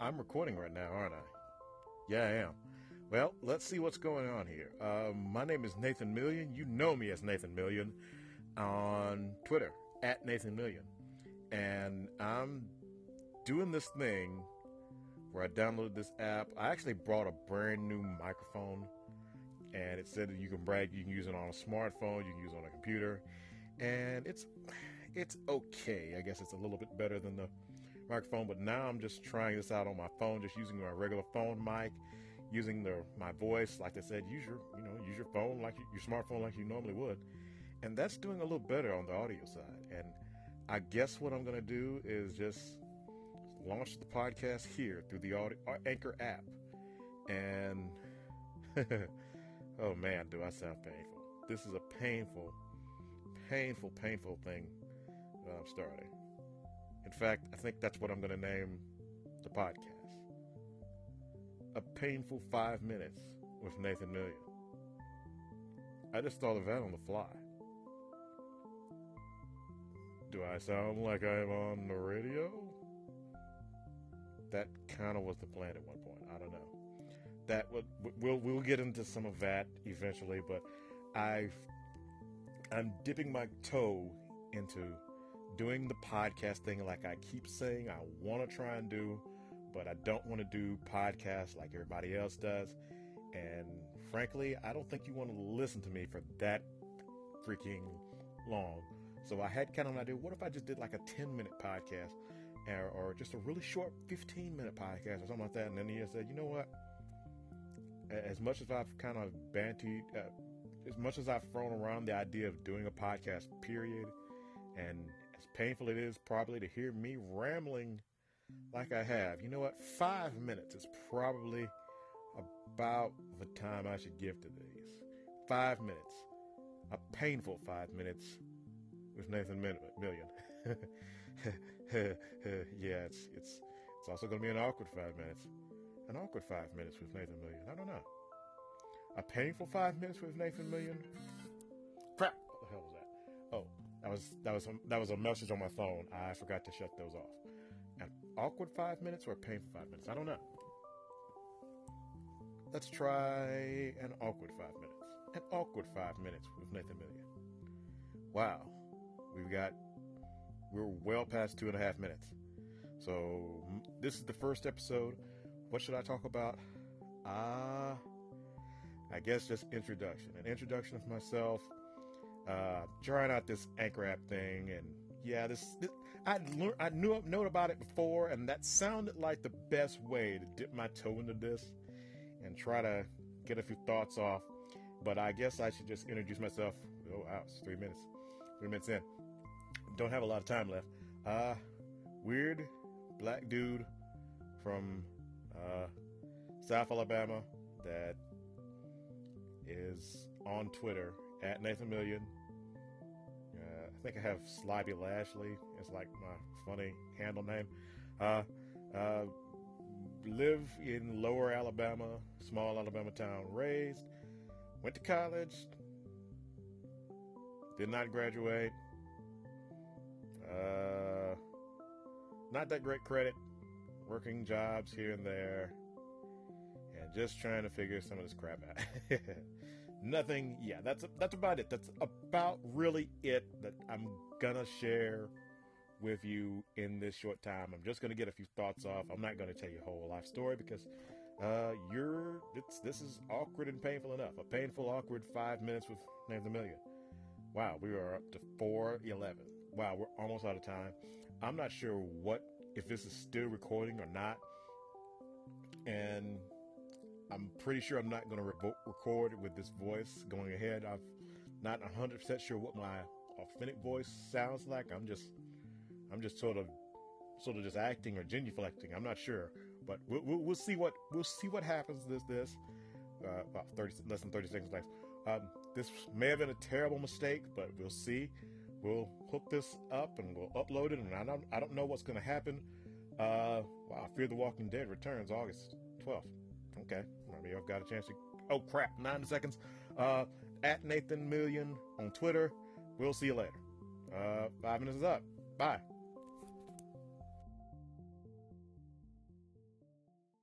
I'm recording right now, aren't I? Yeah, I am. Well, let's see what's going on here. Um, my name is Nathan Million. You know me as Nathan Million on Twitter, at Nathan Million. And I'm doing this thing where I downloaded this app. I actually brought a brand new microphone, and it said that you can brag, you can use it on a smartphone, you can use it on a computer, and it's it's okay. I guess it's a little bit better than the microphone, but now I'm just trying this out on my phone, just using my regular phone mic, using the my voice. Like I said, use your you know use your phone like you, your smartphone like you normally would, and that's doing a little better on the audio side. And I guess what I'm gonna do is just launch the podcast here through the audio, uh, Anchor app, and oh man, do I sound painful? This is a painful, painful, painful thing that I'm starting. In fact, I think that's what I'm going to name the podcast. A painful five minutes with Nathan Million. I just thought of that on the fly. Do I sound like I'm on the radio? That kind of was the plan at one point. I don't know. That would we'll we'll get into some of that eventually, but I've I'm dipping my toe into doing the podcast thing like I keep saying I want to try and do, but I don't want to do podcasts like everybody else does. And frankly, I don't think you want to listen to me for that freaking long. So I had kind of an idea what if I just did like a 10 minute podcast or, or just a really short 15 minute podcast or something like that? And then he said, you know what? As much as I've kind of bantied, uh, as much as I've thrown around the idea of doing a podcast, period, and painful it is probably to hear me rambling like I have, you know what? Five minutes is probably about the time I should give to these. Five minutes. A painful five minutes with Nathan Million. yeah, it's it's it's also going to be an awkward five minutes. An awkward five minutes with Nathan Million. I don't know. A painful five minutes with Nathan Million. Crap! That was that was that was a message on my phone. I forgot to shut those off. An awkward five minutes or a painful five minutes? I don't know. Let's try an awkward five minutes. An awkward five minutes with Nathan Million. Wow, we've got we're well past two and a half minutes. So this is the first episode. What should I talk about? Ah, uh, I guess just introduction. An introduction of myself uh, trying out this Anchor app thing, and yeah, this, this I I knew about it before, and that sounded like the best way to dip my toe into this and try to get a few thoughts off. But I guess I should just introduce myself. Oh wow, it's three minutes, three minutes in. Don't have a lot of time left. Uh, weird black dude from uh, South Alabama that is on Twitter at Nathan Million. I think I have Slibby Lashley. It's like my funny handle name. Uh, uh, live in lower Alabama, small Alabama town. Raised, went to college, did not graduate. Uh, not that great credit. Working jobs here and there, and just trying to figure some of this crap out. nothing. Yeah, that's that's about it. That's about really it that I'm gonna share with you in this short time. I'm just gonna get a few thoughts off. I'm not gonna tell you a whole life story because uh, you're it's this is awkward and painful enough. A painful, awkward five minutes with Name Million. Wow, we are up to 411. Wow, we're almost out of time. I'm not sure what if this is still recording or not. And I'm pretty sure I'm not going to re- record with this voice going ahead. I'm not 100% sure what my authentic voice sounds like. I'm just, I'm just sort of, sort of just acting or genuflecting. I'm not sure, but we'll, we'll, we'll see what we'll see what happens. This this uh, about 30 less than 30 seconds left. Um, this may have been a terrible mistake, but we'll see. We'll hook this up and we'll upload it. And I don't I don't know what's going to happen. Uh, wow, Fear the Walking Dead returns August 12th. Okay, maybe I've got a chance to. Oh crap! Nine seconds. Uh, at Nathan Million on Twitter. We'll see you later. Uh, five minutes is up. Bye.